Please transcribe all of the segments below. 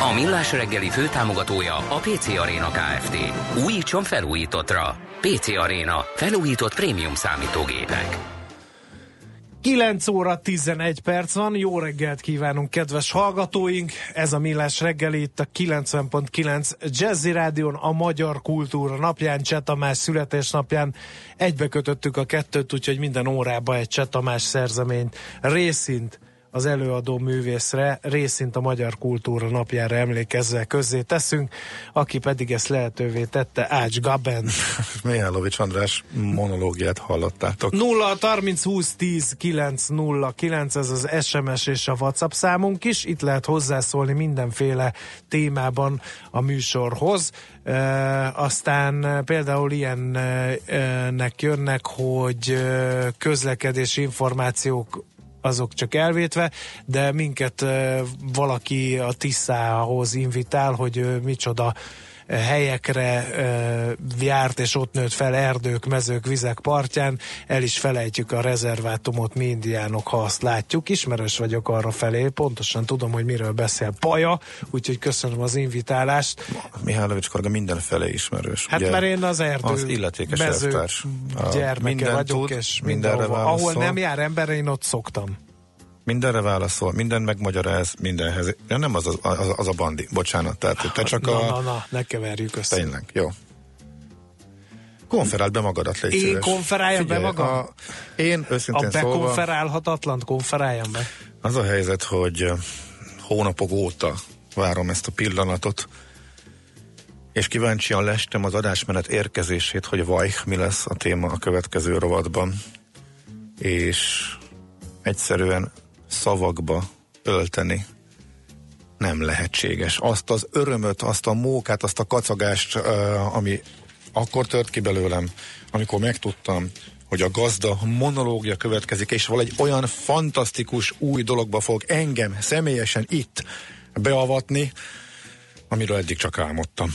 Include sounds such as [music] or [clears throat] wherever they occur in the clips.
A Millás reggeli főtámogatója a PC Arena Kft. Újítson felújítottra. PC Arena. Felújított prémium számítógépek. 9 óra 11 perc van, jó reggelt kívánunk kedves hallgatóink, ez a Millás reggeli itt a 90.9 Jazzy Rádion a Magyar Kultúra napján, Csetamás születésnapján egybekötöttük a kettőt, úgyhogy minden órában egy Csetamás szerzeményt részint az előadó művészre, részint a Magyar Kultúra napjára emlékezve közzé teszünk, aki pedig ezt lehetővé tette, Ács Gaben. [laughs] Mihálovics András monológiát hallottátok. 0 30 20 10 9 0 9, ez az SMS és a WhatsApp számunk is, itt lehet hozzászólni mindenféle témában a műsorhoz. E, aztán például ilyennek jönnek, hogy közlekedési információk azok csak elvétve, de minket valaki a Tiszához invitál, hogy micsoda helyekre járt, és ott nőtt fel erdők, mezők, vizek partján, el is felejtjük a rezervátumot mi indiánok, ha azt látjuk. Ismerős vagyok arra felé, pontosan tudom, hogy miről beszél Paja, úgyhogy köszönöm az invitálást. Mihálovics Korga mindenfelé ismerős. Hát ugye, mert én az erdő az illetékes mező gyermeke vagyok, tud, és mindenhova, ahol nem jár ember, én ott szoktam. Mindenre válaszol, minden megmagyaráz, mindenhez. Ja, nem az, az, az, az a bandi, bocsánat. Tehát te csak na, a... Na, na, ne keverjük össze. Tényleg, jó. Konferáld be magadat, légy Én szíves. konferáljam Figyelj, be magam? A, én őszintén a bekonferálhatatlan konferáljam be. Az a helyzet, hogy hónapok óta várom ezt a pillanatot, és kíváncsian lestem az adásmenet érkezését, hogy vaj, mi lesz a téma a következő rovatban. És egyszerűen szavakba ölteni nem lehetséges. Azt az örömöt, azt a mókát, azt a kacagást, ami akkor tört ki belőlem, amikor megtudtam, hogy a gazda monológia következik, és valahogy olyan fantasztikus új dologba fog engem személyesen itt beavatni, amiről eddig csak álmodtam.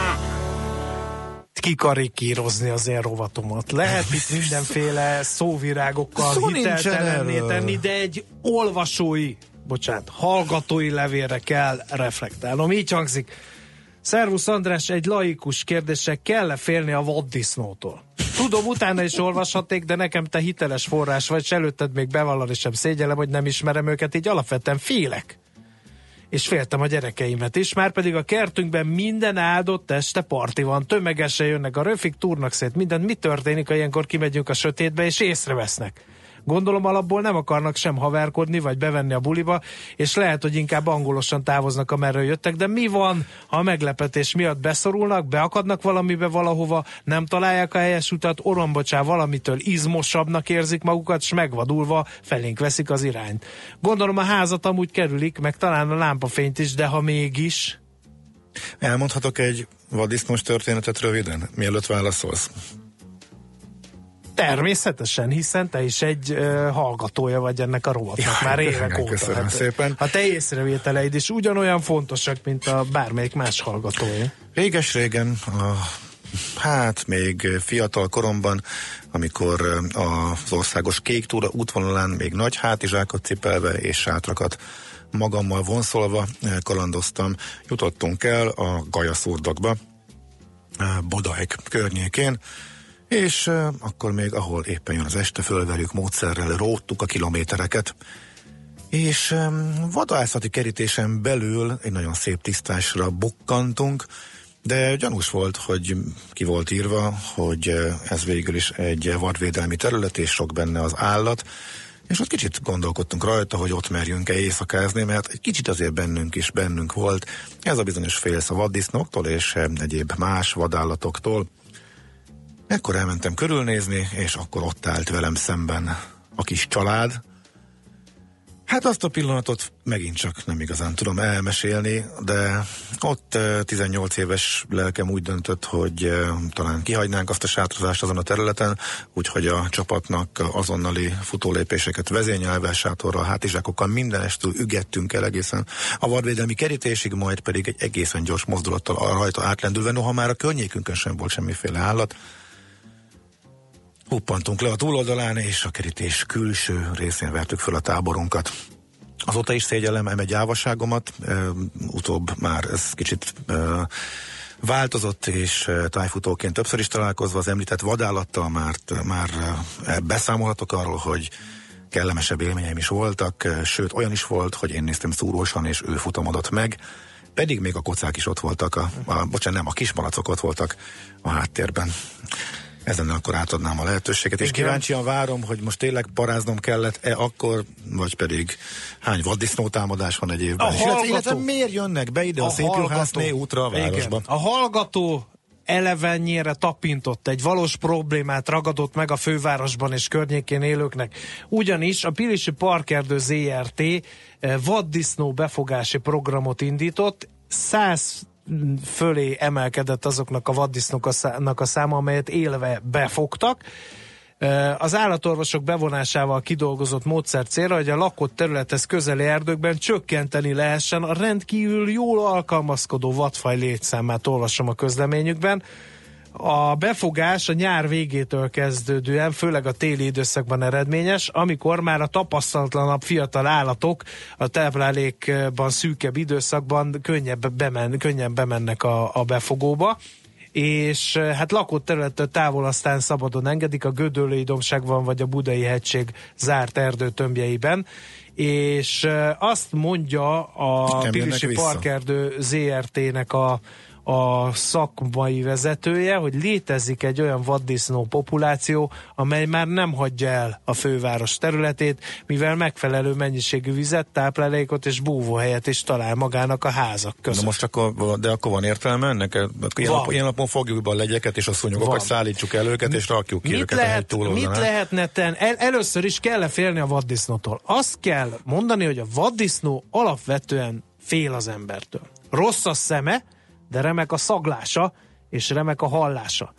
Kikarikírozni az én rovatomat. Lehet itt mindenféle szóvirágokkal Szó hiteltelenné tenni, de egy olvasói, bocsánat, hallgatói levélre kell reflektálnom. Így hangzik. Szervusz András, egy laikus kérdése, kell-e félni a vaddisznótól? Tudom, utána is olvashaték, de nekem te hiteles forrás vagy, és előtted még bevallani sem szégyellem, hogy nem ismerem őket, így alapvetően félek és féltem a gyerekeimet is, már pedig a kertünkben minden áldott este parti van, tömegesen jönnek a röfik, túrnak szét mindent. Mi történik, ha ilyenkor kimegyünk a sötétbe, és észrevesznek? Gondolom alapból nem akarnak sem haverkodni, vagy bevenni a buliba, és lehet, hogy inkább angolosan távoznak, amerről jöttek, de mi van, ha a meglepetés miatt beszorulnak, beakadnak valamibe valahova, nem találják a helyes utat, orombocsá valamitől izmosabbnak érzik magukat, és megvadulva felénk veszik az irányt. Gondolom a házat amúgy kerülik, meg talán a lámpafényt is, de ha mégis... Elmondhatok egy vadisznós történetet röviden, mielőtt válaszolsz? Természetesen, hiszen te is egy uh, hallgatója vagy ennek a rovatnak ja, már évek óta. Köszönöm hát, szépen. A te észrevételeid is ugyanolyan fontosak, mint a bármelyik más hallgatója. Réges-régen, a, hát még fiatal koromban, amikor az országos kék túra útvonalán még nagy hátizsákot cipelve és sátrakat magammal vonszolva kalandoztam, jutottunk el a Gajaszurdokba, Bodajk környékén, és uh, akkor még, ahol éppen jön az este, fölverjük módszerrel, róttuk a kilométereket, és um, vadászati kerítésen belül egy nagyon szép tisztásra bukkantunk, de gyanús volt, hogy ki volt írva, hogy ez végül is egy vadvédelmi terület, és sok benne az állat, És ott kicsit gondolkodtunk rajta, hogy ott merjünk-e éjszakázni, mert egy kicsit azért bennünk is bennünk volt. Ez a bizonyos félsz a vaddisznóktól és egyéb más vadállatoktól. Ekkor elmentem körülnézni, és akkor ott állt velem szemben a kis család, Hát azt a pillanatot megint csak nem igazán tudom elmesélni, de ott 18 éves lelkem úgy döntött, hogy talán kihagynánk azt a sátrazást azon a területen, úgyhogy a csapatnak azonnali futólépéseket vezényelve, sátorral, hátizsákokkal mindenestül ügettünk el egészen a vadvédelmi kerítésig, majd pedig egy egészen gyors mozdulattal rajta átlendülve, noha már a környékünkön sem volt semmiféle állat, Huppantunk le a túloldalán, és a kerítés külső részén vertük föl a táborunkat. Azóta is szégyellem eme gyávaságomat, e, utóbb már ez kicsit változott, és tájfutóként többször is találkozva az említett vadállattal már, már beszámolhatok arról, hogy kellemesebb élményeim is voltak, sőt olyan is volt, hogy én néztem szúrósan, és ő futamodott meg, pedig még a kocák is ott voltak, a, a bocsánat, nem, a kismalacok ott voltak a háttérben. Ezen akkor átadnám a lehetőséget, Igen. és kíváncsian várom, hogy most tényleg paráznom kellett-e akkor, vagy pedig hány vaddisznó támadás van egy évben. A hallgató... illetve miért jönnek be ide a, a szép Juhászné útra a városba? Igen. A hallgató elevennyire tapintott, egy valós problémát ragadott meg a fővárosban és környékén élőknek. Ugyanis a Pilisi Parkerdő ZRT eh, vaddisznó befogási programot indított, 100 fölé emelkedett azoknak a vaddisznóknak a száma, amelyet élve befogtak. Az állatorvosok bevonásával kidolgozott módszer célra, hogy a lakott területhez közeli erdőkben csökkenteni lehessen a rendkívül jól alkalmazkodó vadfaj létszámát, olvasom a közleményükben. A befogás a nyár végétől kezdődően, főleg a téli időszakban eredményes, amikor már a tapasztalatlanabb fiatal állatok a táplálékban szűkebb időszakban könnyebb bemen, könnyen bemennek a, a befogóba. És hát lakott területtől távol aztán szabadon engedik a Gödöllői dombságban vagy a Budai hegység zárt erdőtömbjeiben, és azt mondja a Pirisi Parkerdő ZRT-nek a a szakmai vezetője, hogy létezik egy olyan vaddisznó populáció, amely már nem hagyja el a főváros területét, mivel megfelelő mennyiségű vizet, táplálékot és búvóhelyet is talál magának a házak között. De most akkor, de akkor van értelme ennek? Ilyen, nap, ilyen napon fogjuk be a legyeket és a szúnyogokat, szállítsuk el őket, és rakjuk ki mit őket lehet, Mit lehetne tenni? El, először is kell -e félni a vaddisznótól. Azt kell mondani, hogy a vaddisznó alapvetően fél az embertől. Rossz a szeme, de remek a szaglása, és remek a hallása.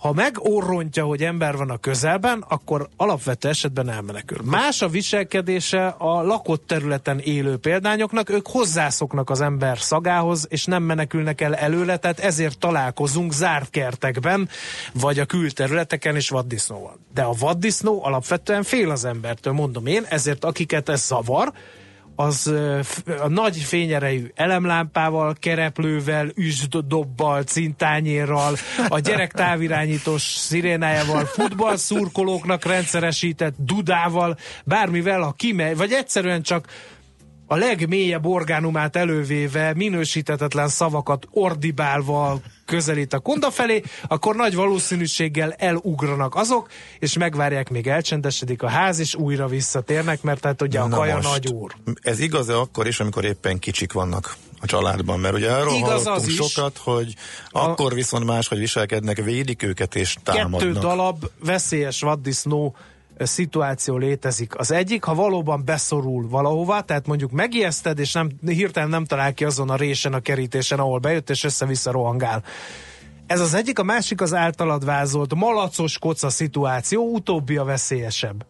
Ha megorrontja, hogy ember van a közelben, akkor alapvető esetben elmenekül. Más a viselkedése a lakott területen élő példányoknak, ők hozzászoknak az ember szagához, és nem menekülnek el előle, tehát ezért találkozunk zárt kertekben, vagy a külterületeken is vaddisznóval. De a vaddisznó alapvetően fél az embertől, mondom én, ezért akiket ez zavar, az a nagy fényerejű elemlámpával, kereplővel, üstdobbal, cintányérral, a gyerek távirányítós szirénájával, futballszurkolóknak rendszeresített dudával, bármivel, ha kimegy, vagy egyszerűen csak a legmélyebb orgánumát elővéve minősítetetlen szavakat ordibálva közelít a konda felé, akkor nagy valószínűséggel elugranak azok, és megvárják, még elcsendesedik a ház, és újra visszatérnek, mert tehát ugye a Na kaja most, nagy úr. Ez igaz-e akkor is, amikor éppen kicsik vannak? a családban, mert ugye arról Igaz hallottunk sokat, hogy a... akkor viszont máshogy viselkednek, védik őket és támadnak. Kettő dalab veszélyes vaddisznó szituáció létezik. Az egyik, ha valóban beszorul valahova, tehát mondjuk megijeszted, és nem, hirtelen nem talál ki azon a résen, a kerítésen, ahol bejött, és össze-vissza rohangál. Ez az egyik, a másik az általad vázolt malacos koca szituáció, utóbbi a veszélyesebb.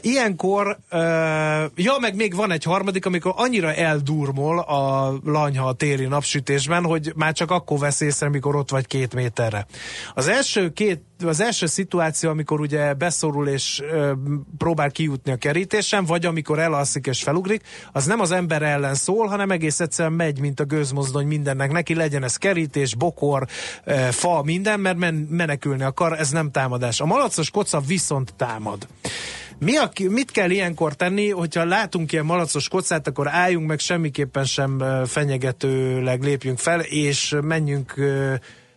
Ilyenkor, uh, ja, meg még van egy harmadik, amikor annyira eldurmol a lanyha a téli napsütésben, hogy már csak akkor vesz észre, mikor ott vagy két méterre. Az első két az első szituáció, amikor ugye beszorul és ö, próbál kijutni a kerítésen, vagy amikor elalszik és felugrik, az nem az ember ellen szól, hanem egész egyszerűen megy, mint a gőzmozdony mindennek neki, legyen ez kerítés, bokor, ö, fa, minden, mert men- menekülni akar, ez nem támadás. A malacos koca viszont támad. Mi a, mit kell ilyenkor tenni, hogyha látunk ilyen malacos kocát, akkor álljunk meg, semmiképpen sem fenyegetőleg lépjünk fel, és menjünk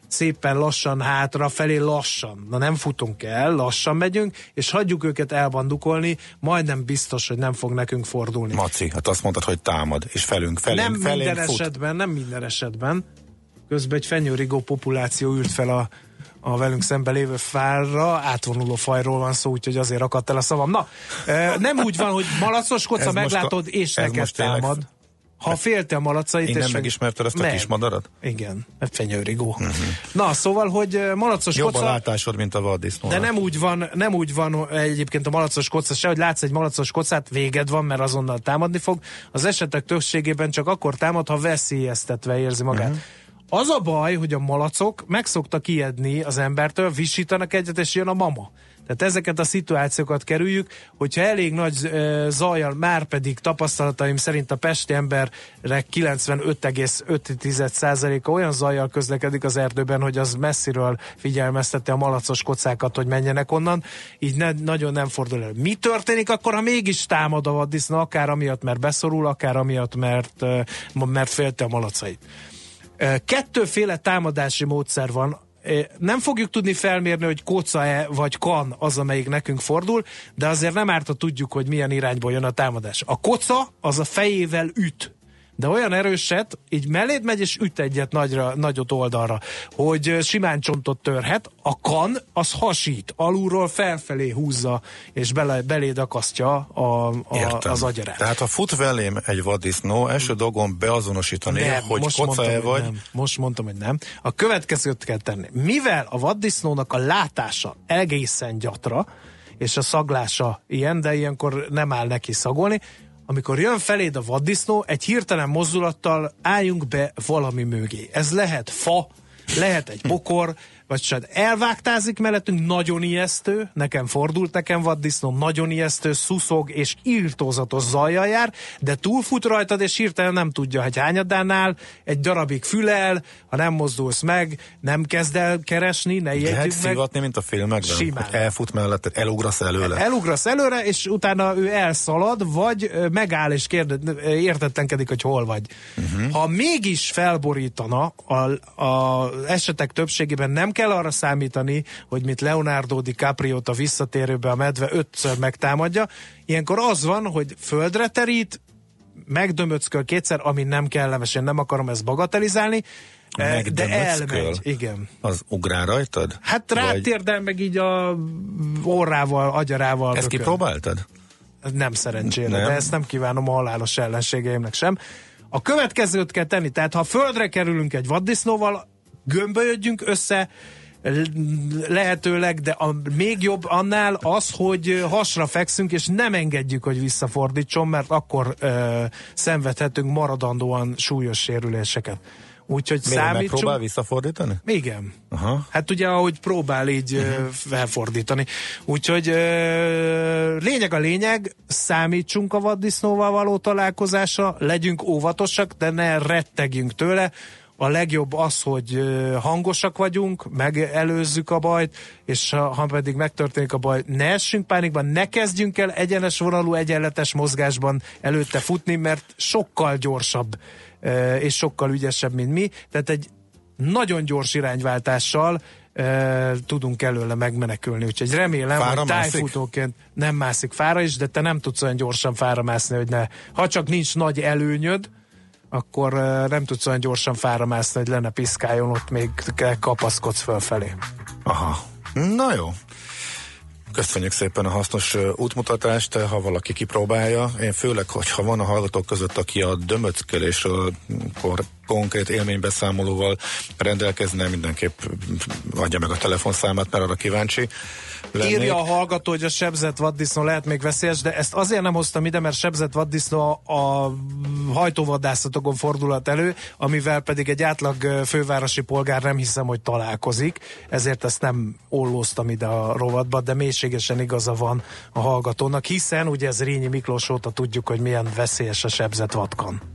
szépen lassan hátra, felé lassan. Na nem futunk el, lassan megyünk, és hagyjuk őket elbandukolni, majdnem biztos, hogy nem fog nekünk fordulni. Maci, hát azt mondtad, hogy támad, és felünk, felénk, nem felénk minden fut. esetben, nem minden esetben. Közben egy fenyőrigó populáció ült fel a, a velünk szembe lévő fára, átvonuló fajról van szó, úgyhogy azért akadt el a szavam. Na, nem úgy van, hogy malacos koca, meglátod, a, és neked támad. Ha félte a malacait... Innen megismerted ezt a kis madarat? Igen, fenyőrigó. Uh-huh. Na, szóval, hogy malacos Jobb koca... a látásod, mint a vaddisznó. De nem úgy, van, nem úgy van egyébként a malacos koca se, hogy látsz egy malacos kocát, véged van, mert azonnal támadni fog. Az esetek többségében csak akkor támad, ha veszélyeztetve érzi magát. Uh-huh. Az a baj, hogy a malacok megszoktak ijedni az embertől, visítanak egyet, és jön a mama. Tehát ezeket a szituációkat kerüljük, hogyha elég nagy zajjal, már pedig tapasztalataim szerint a pesti emberek 95,5%-a olyan zajjal közlekedik az erdőben, hogy az messziről figyelmezteti a malacos kocákat, hogy menjenek onnan, így ne, nagyon nem fordul elő. Mi történik akkor, ha mégis támad a vaddisznó, akár amiatt, mert beszorul, akár amiatt, mert, mert félte a malacait? Kettőféle támadási módszer van, nem fogjuk tudni felmérni, hogy koca-e vagy kan az, amelyik nekünk fordul, de azért nem árt, ha tudjuk, hogy milyen irányból jön a támadás. A koca az a fejével üt de olyan erőset, így melléd megy és üt egyet nagyra, nagyot oldalra, hogy simán csontot törhet, a kan az hasít, alulról felfelé húzza, és bele, beléd akasztja a, a, az agyarát. Tehát ha fut velém egy vaddisznó, első dolgom beazonosítani, nem, hogy most mondtam, vagy. Nem. Most mondtam, hogy nem. A következőt kell tenni. Mivel a vaddisznónak a látása egészen gyatra, és a szaglása ilyen, de ilyenkor nem áll neki szagolni, amikor jön feléd a vaddisznó, egy hirtelen mozdulattal álljunk be valami mögé. Ez lehet fa, lehet egy bokor, vagy csak elvágtázik mellettünk, nagyon ijesztő, nekem fordult, nekem vaddisznó, nagyon ijesztő, szuszog és írtózatos zajjal jár, de túlfut rajtad, és hirtelen nem tudja, hogy hányadánál, egy darabig fülel, ha nem mozdulsz meg, nem kezd el keresni, ne Lehet meg. szivatni, mint a filmekben? Simán. Elfut mellett, elugrasz előle? Elugrasz előre, és utána ő elszalad, vagy megáll és kérde, értetlenkedik, hogy hol vagy. Uh-huh. Ha mégis felborítana, a, a esetek többségében nem kell arra számítani, hogy mit Leonardo DiCaprio-t a visszatérőbe a medve ötször megtámadja. Ilyenkor az van, hogy földre terít, megdömöcköl kétszer, ami nem kellemes, én nem akarom ezt bagatelizálni, eh, de elmegy, igen. Az ugrál rajtad? Hát rátérdel meg így a orrával, agyarával. Ezt kipróbáltad? Nem szerencsére, nem. de ezt nem kívánom a halálos ellenségeimnek sem. A következőt kell tenni, tehát ha földre kerülünk egy vaddisznóval, gömbölyödjünk össze, lehetőleg, de a, még jobb annál az, hogy hasra fekszünk, és nem engedjük, hogy visszafordítson, mert akkor ö, szenvedhetünk maradandóan súlyos sérüléseket. Úgyhogy Miért számítsunk... próbál visszafordítani? Igen. Aha. Hát ugye, ahogy próbál így uh-huh. felfordítani. Úgyhogy ö, lényeg a lényeg, számítsunk a vaddisznóval való találkozásra, legyünk óvatosak, de ne rettegjünk tőle, a legjobb az, hogy hangosak vagyunk, megelőzzük a bajt, és ha pedig megtörténik a baj, ne essünk pánikban, ne kezdjünk el egyenes vonalú, egyenletes mozgásban előtte futni, mert sokkal gyorsabb és sokkal ügyesebb, mint mi. Tehát egy nagyon gyors irányváltással tudunk előle megmenekülni. Úgyhogy remélem, fára hogy tájfutóként mászik? nem mászik fára is, de te nem tudsz olyan gyorsan fára mászni, hogy ne. Ha csak nincs nagy előnyöd, akkor nem tudsz olyan gyorsan fára mászni, hogy lenne piszkáljon, ott még kapaszkodsz fölfelé. Aha. Na jó. Köszönjük szépen a hasznos útmutatást, ha valaki kipróbálja. Én főleg, hogyha van a hallgatók között, aki a dömöckelésről konkrét élménybeszámolóval rendelkezne, mindenképp adja meg a telefonszámát, mert arra kíváncsi lennék. Írja a hallgató, hogy a sebzett vaddisznó lehet még veszélyes, de ezt azért nem hoztam ide, mert sebzett vaddisznó a hajtóvadászatokon fordulhat elő, amivel pedig egy átlag fővárosi polgár nem hiszem, hogy találkozik, ezért ezt nem ollóztam ide a rovatba, de mélységesen igaza van a hallgatónak, hiszen ugye ez Rényi Miklós óta tudjuk, hogy milyen veszélyes a sebzett vatkan.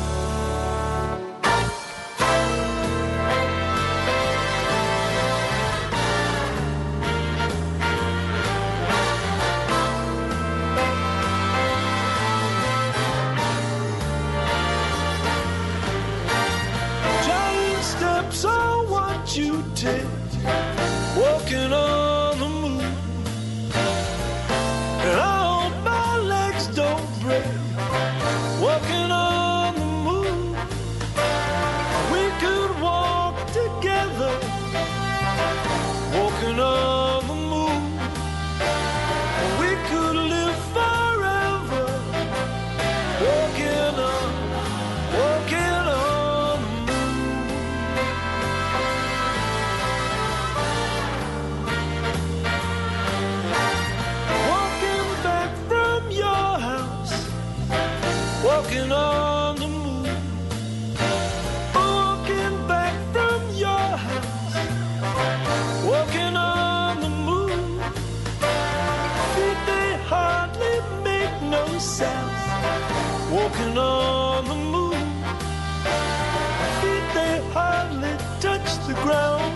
the ground.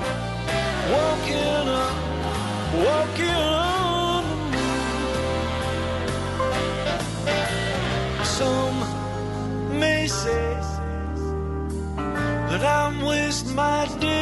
Walking on, walking on the moon. Some may say that I'm wasting my day.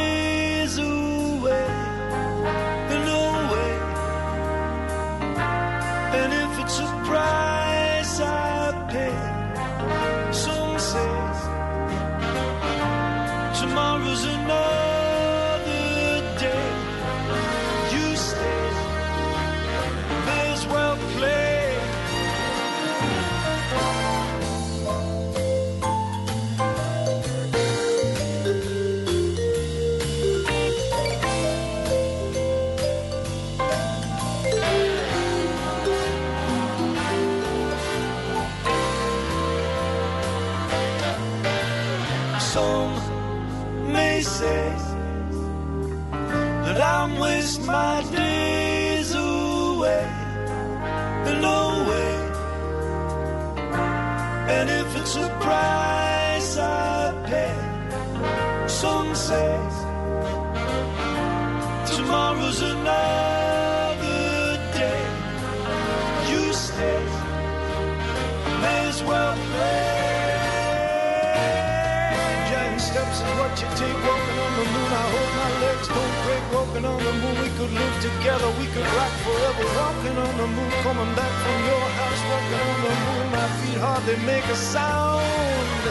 walking on the moon. We could live together, we could rock forever. Walking on the moon, coming back from your house. Walking on the moon, my feet hardly make a sound.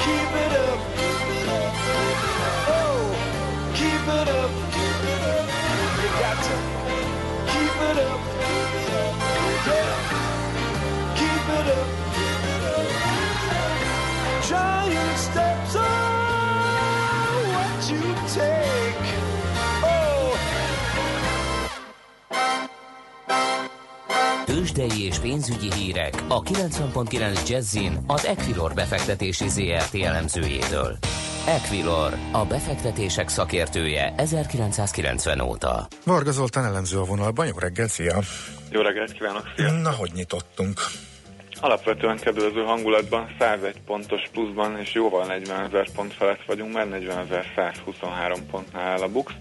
Keep it up. Oh, keep it up. You got to keep it up. Yeah. Keep it up. Tőzsdei és pénzügyi hírek a 90.9 Jazzin az Equilor befektetési ZRT elemzőjétől. Equilor, a befektetések szakértője 1990 óta. Varga Zoltán elemző a vonalban, jó reggelt, szia! Jó reggelt kívánok, szia! Na, hogy nyitottunk? Alapvetően kedvező hangulatban 101 pontos pluszban és jóval 40 ezer pont felett vagyunk, mert 40.123 pontnál áll a BUX.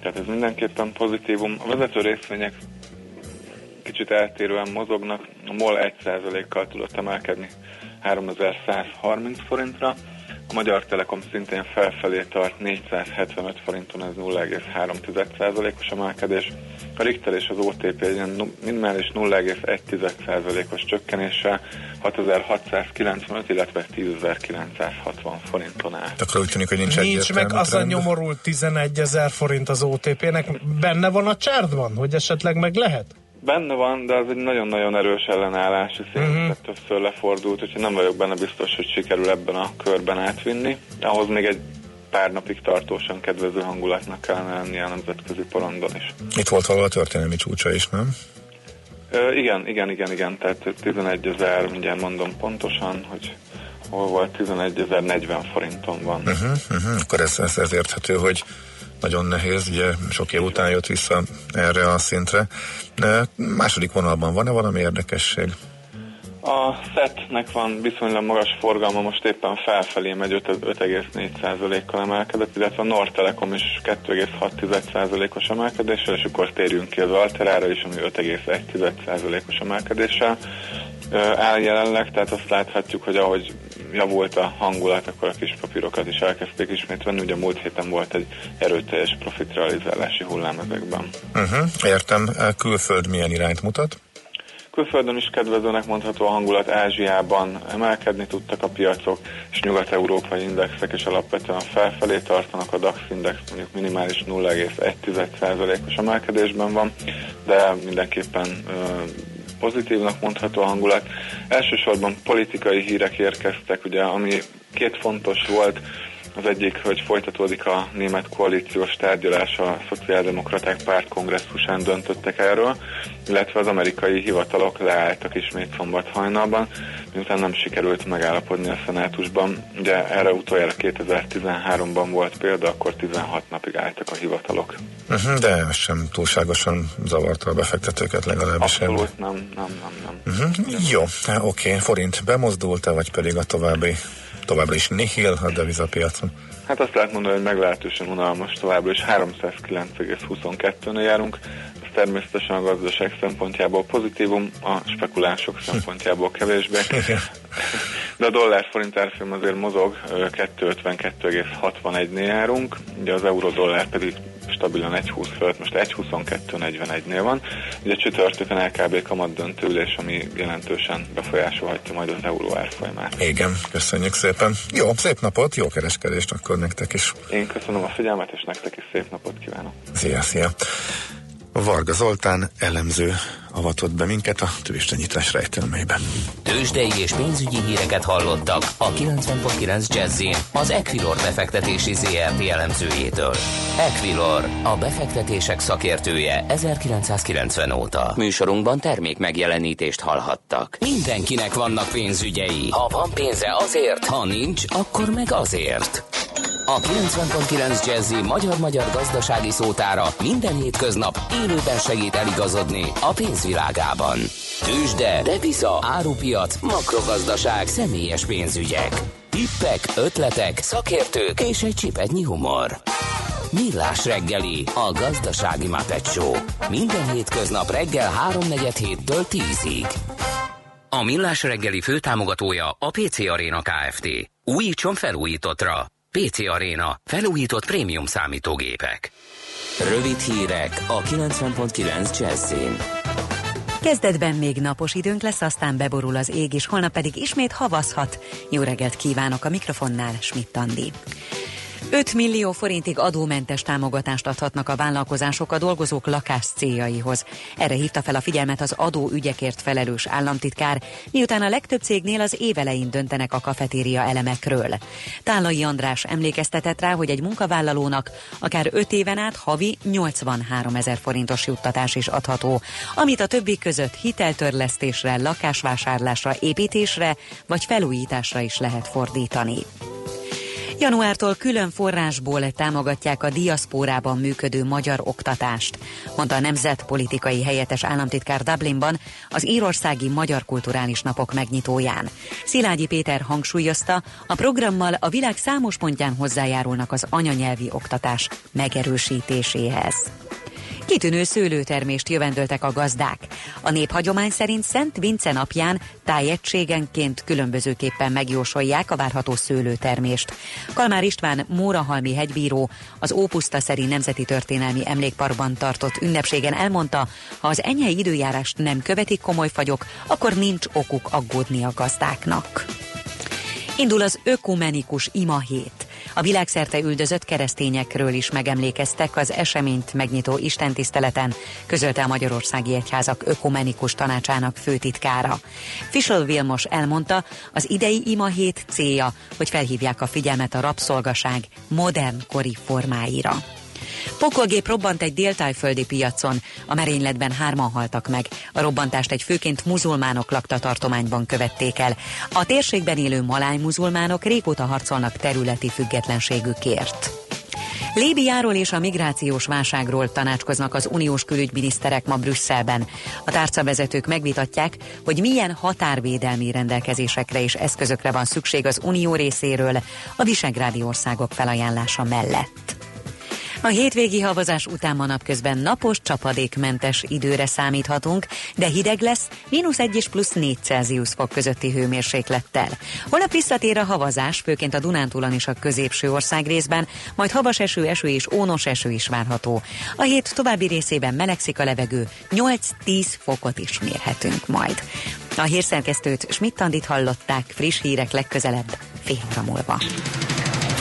Tehát ez mindenképpen pozitívum. A vezető részvények kicsit eltérően mozognak. A MOL 1%-kal tudott emelkedni 3130 forintra, a Magyar Telekom szintén felfelé tart 475 forinton, ez 0,3%-os emelkedés. A Richter és az OTP egy minimális 0,1%-os csökkenéssel 6695, illetve 10.960 forinton áll. Akkor úgy tűnik, hogy nincs Nincs meg az a nyomorult 11 ezer forint az OTP-nek. Benne van a csárdban, hogy esetleg meg lehet? Benne van, de az egy nagyon-nagyon erős ellenállási szint, uh-huh. többször lefordult, úgyhogy nem vagyok benne biztos, hogy sikerül ebben a körben átvinni. Ahhoz még egy pár napig tartósan kedvező hangulatnak kellene lennie a nemzetközi porondon is. Itt volt valahol a történelmi csúcsa is, nem? Ö, igen, igen, igen, igen, tehát 11 ezer, mindjárt mondom pontosan, hogy hol volt 11 ezer 40 forinton van. Uh-huh, uh-huh. Akkor ez, ez, ez érthető, hogy nagyon nehéz, ugye sok év után jött vissza erre a szintre. Második vonalban van-e valami érdekesség? A SET-nek van viszonylag magas forgalma, most éppen felfelé megy 5,4%-kal emelkedett, illetve a Nord Telekom is 2,6%-os emelkedéssel, és akkor térjünk ki az Alterára is, ami 5,1%-os emelkedéssel áll jelenleg, tehát azt láthatjuk, hogy ahogy javult a hangulat, akkor a kis papírokat is elkezdték ismét venni. Ugye múlt héten volt egy erőteljes profitrealizálási hullám ezekben. Uh-huh, értem. Külföld milyen irányt mutat? Külföldön is kedvezőnek mondható a hangulat, Ázsiában emelkedni tudtak a piacok, és nyugat-európai indexek is alapvetően felfelé tartanak, a DAX index mondjuk minimális 0,1%-os emelkedésben van, de mindenképpen pozitívnak mondható a hangulat. Elsősorban politikai hírek érkeztek, ugye, ami két fontos volt, az egyik, hogy folytatódik a német koalíciós tárgyalás, a szociáldemokraták párt kongresszusán döntöttek erről, illetve az amerikai hivatalok leálltak ismét szombat hajnalban, miután nem sikerült megállapodni a szenátusban. Ugye erre utoljára 2013-ban volt példa, akkor 16 napig álltak a hivatalok. Uh-huh, de ez sem túlságosan zavarta a befektetőket legalábbis. Abszolút nem, nem, nem. nem. Uh-huh. Jó, oké, okay. forint bemozdult-e, vagy pedig a további, továbbra is nihil a devizapiacon? Hát azt lehet mondani, hogy meglehetősen unalmas továbbra is 309,22-nél járunk, természetesen a gazdaság szempontjából pozitívum, a spekulánsok szempontjából kevésbé. De a dollár forint árfolyam azért mozog, 252,61-nél járunk, ugye az euró dollár pedig stabilan 1,20 fölött, most 1,22,41-nél van. Ugye csütörtökön LKB kamat döntőülés, ami jelentősen befolyásolhatja majd az euró árfolyamát. Igen, köszönjük szépen. Jó, szép napot, jó kereskedést akkor nektek is. Én köszönöm a figyelmet, és nektek is szép napot kívánok. Szia, szia. Varga Zoltán elemző avatott be minket a tőzsdenyítás rejtelmeiben. Tőzsdei és pénzügyi híreket hallottak a 90.9 jazz az Equilor befektetési ZRT elemzőjétől. Equilor, a befektetések szakértője 1990 óta. Műsorunkban termék megjelenítést hallhattak. Mindenkinek vannak pénzügyei. Ha van pénze azért, ha nincs, akkor meg azért. A 90.9 Jazzy magyar-magyar gazdasági szótára minden hétköznap élőben segít eligazodni a pénzvilágában. Tősde, depisza, árupiac, makrogazdaság, személyes pénzügyek. Tippek, ötletek, szakértők és egy csipetnyi humor. Millás reggeli, a gazdasági mapetsó. Minden hétköznap reggel 3.47 héttől 10-ig. A Millás reggeli főtámogatója a PC Arena Kft. Újítson felújítottra. PC Arena. Felújított prémium számítógépek. Rövid hírek a 90.9 Jazzin. Kezdetben még napos időnk lesz, aztán beborul az ég, és holnap pedig ismét havazhat. Jó reggelt kívánok a mikrofonnál, Schmidt Andi. 5 millió forintig adómentes támogatást adhatnak a vállalkozások a dolgozók lakás céljaihoz. Erre hívta fel a figyelmet az adóügyekért felelős államtitkár, miután a legtöbb cégnél az évelején döntenek a kafetéria elemekről. Tálai András emlékeztetett rá, hogy egy munkavállalónak akár 5 éven át havi 83 ezer forintos juttatás is adható, amit a többi között hiteltörlesztésre, lakásvásárlásra, építésre vagy felújításra is lehet fordítani. Januártól külön forrásból támogatják a diaszpórában működő magyar oktatást, mondta a nemzetpolitikai helyettes államtitkár Dublinban az írországi Magyar Kulturális Napok megnyitóján. Szilágyi Péter hangsúlyozta, a programmal a világ számos pontján hozzájárulnak az anyanyelvi oktatás megerősítéséhez. Kitűnő szőlőtermést jövendöltek a gazdák. A néphagyomány szerint Szent Vince napján tájegységenként különbözőképpen megjósolják a várható szőlőtermést. Kalmár István Mórahalmi hegybíró az Ópusztaszeri Nemzeti Történelmi Emlékparkban tartott ünnepségen elmondta, ha az enyhei időjárást nem követik komoly fagyok, akkor nincs okuk aggódni a gazdáknak. Indul az ökumenikus ima hét. A világszerte üldözött keresztényekről is megemlékeztek az eseményt megnyitó istentiszteleten, közölte a Magyarországi Egyházak Ökumenikus Tanácsának főtitkára. Fischl Vilmos elmondta, az idei ima hét célja, hogy felhívják a figyelmet a rabszolgaság modern kori formáira. Pokolgép robbant egy déltájföldi piacon, a merényletben hárman haltak meg. A robbantást egy főként muzulmánok lakta tartományban követték el. A térségben élő maláj muzulmánok régóta harcolnak területi függetlenségükért. Líbiáról és a migrációs válságról tanácskoznak az uniós külügyminiszterek ma Brüsszelben. A tárcavezetők megvitatják, hogy milyen határvédelmi rendelkezésekre és eszközökre van szükség az unió részéről a visegrádi országok felajánlása mellett. A hétvégi havazás után ma napközben napos, csapadékmentes időre számíthatunk, de hideg lesz, mínusz 1 és plusz 4 Celsius fok közötti hőmérséklettel. Holnap visszatér a havazás, főként a Dunántúlon és a középső ország részben, majd havas eső, eső és ónos eső is várható. A hét további részében melegszik a levegő, 8-10 fokot is mérhetünk majd. A hírszerkesztőt Schmidt-Tandit hallották, friss hírek legközelebb, fél óra múlva.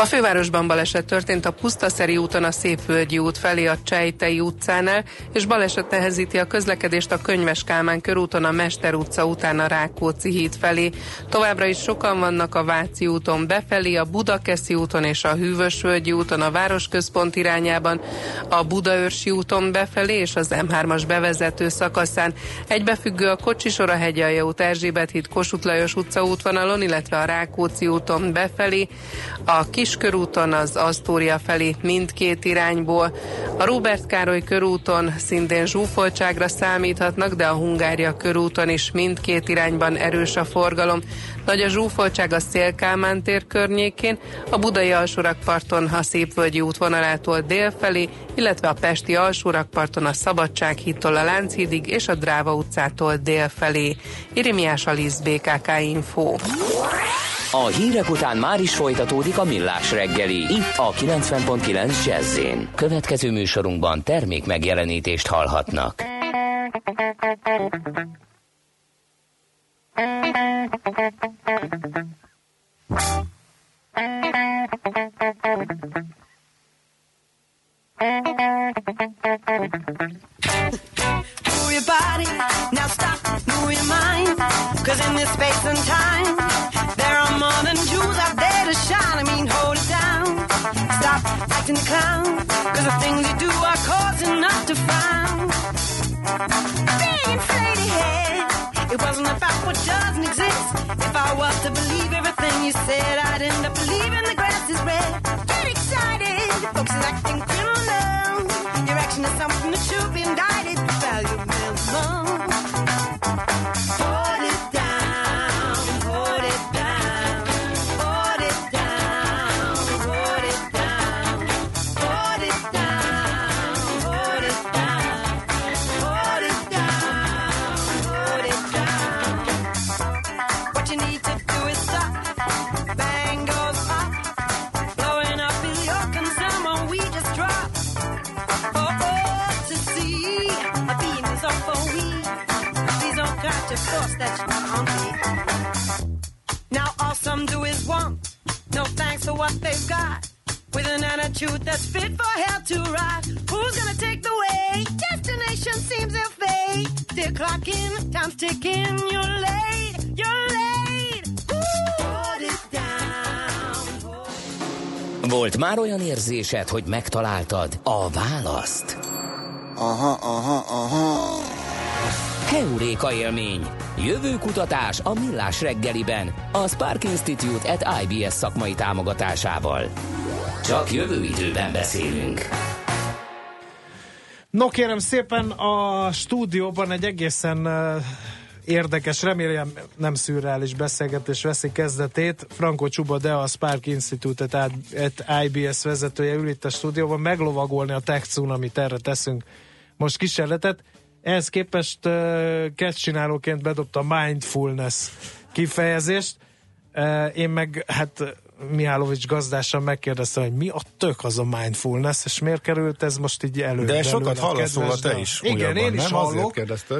A fővárosban baleset történt a Pusztaszeri úton a Szépvölgyi út felé a Csejtei utcánál, és baleset nehezíti a közlekedést a Könyves Kálmán körúton a Mester utca után a Rákóczi híd felé. Továbbra is sokan vannak a Váci úton befelé, a Budakeszi úton és a Hűvösvölgyi úton a városközpont irányában, a Budaörsi úton befelé és az M3-as bevezető szakaszán. Egybefüggő a Kocsisora hegyalja út Erzsébet híd Kossuth Lajos utca útvonalon, illetve a Rákóczi úton befelé, a Kiskörúton az Asztória felé mindkét irányból. A Róbert Károly körúton szintén zsúfoltságra számíthatnak, de a Hungária körúton is mindkét irányban erős a forgalom. Nagy a zsúfoltság a Szélkámán tér környékén, a Budai alsórakparton a Szépvölgyi útvonalától dél felé, illetve a Pesti alsórakparton a Szabadsághídtól a Lánchídig és a Dráva utcától dél felé. Irimiás Alisz BKK Info. A hírek után már is folytatódik a millás reggeli. Itt a 90.9 jazz Következő műsorunkban termék megjelenítést hallhatnak. Move your body, now stop, move your mind. Cause in this space and time, are more jewels out there to shine. I mean, hold it down. Stop acting the clown. Cause the things you do are causing us to frown. Big inflated head. It wasn't about what doesn't exist. If I was to believe everything you said, I'd end up believing the grass is red. Get excited. Folks is acting criminal. Your action is something that should be indicted. Value attitude that's fit for hell to ride. Who's gonna take the way? Destination seems their fate. They're clocking, time's ticking. You're late, you're late. Ooh. Hold it down. hold Volt már olyan érzésed, hogy megtaláltad a választ? Aha, aha, aha. Heuréka élmény. Jövő kutatás a Millás reggeliben. A Spark Institute at IBS szakmai támogatásával. Csak jövő időben beszélünk. No kérem szépen, a stúdióban egy egészen érdekes, remélem nem szürreális beszélgetés veszi kezdetét. Franco Csuba de a Spark Institute at IBS vezetője ül itt a stúdióban meglovagolni a tech tsunamit, erre teszünk most kísérletet. Ehhez képest kezdcsinálóként bedobta mindfulness kifejezést. Én meg hát Mihálovics gazdásan megkérdezte, hogy mi a tök az a mindfulness, és miért került ez most így elő? De sokat hallasz róla te is. Igen, újabban, én is nem? hallok.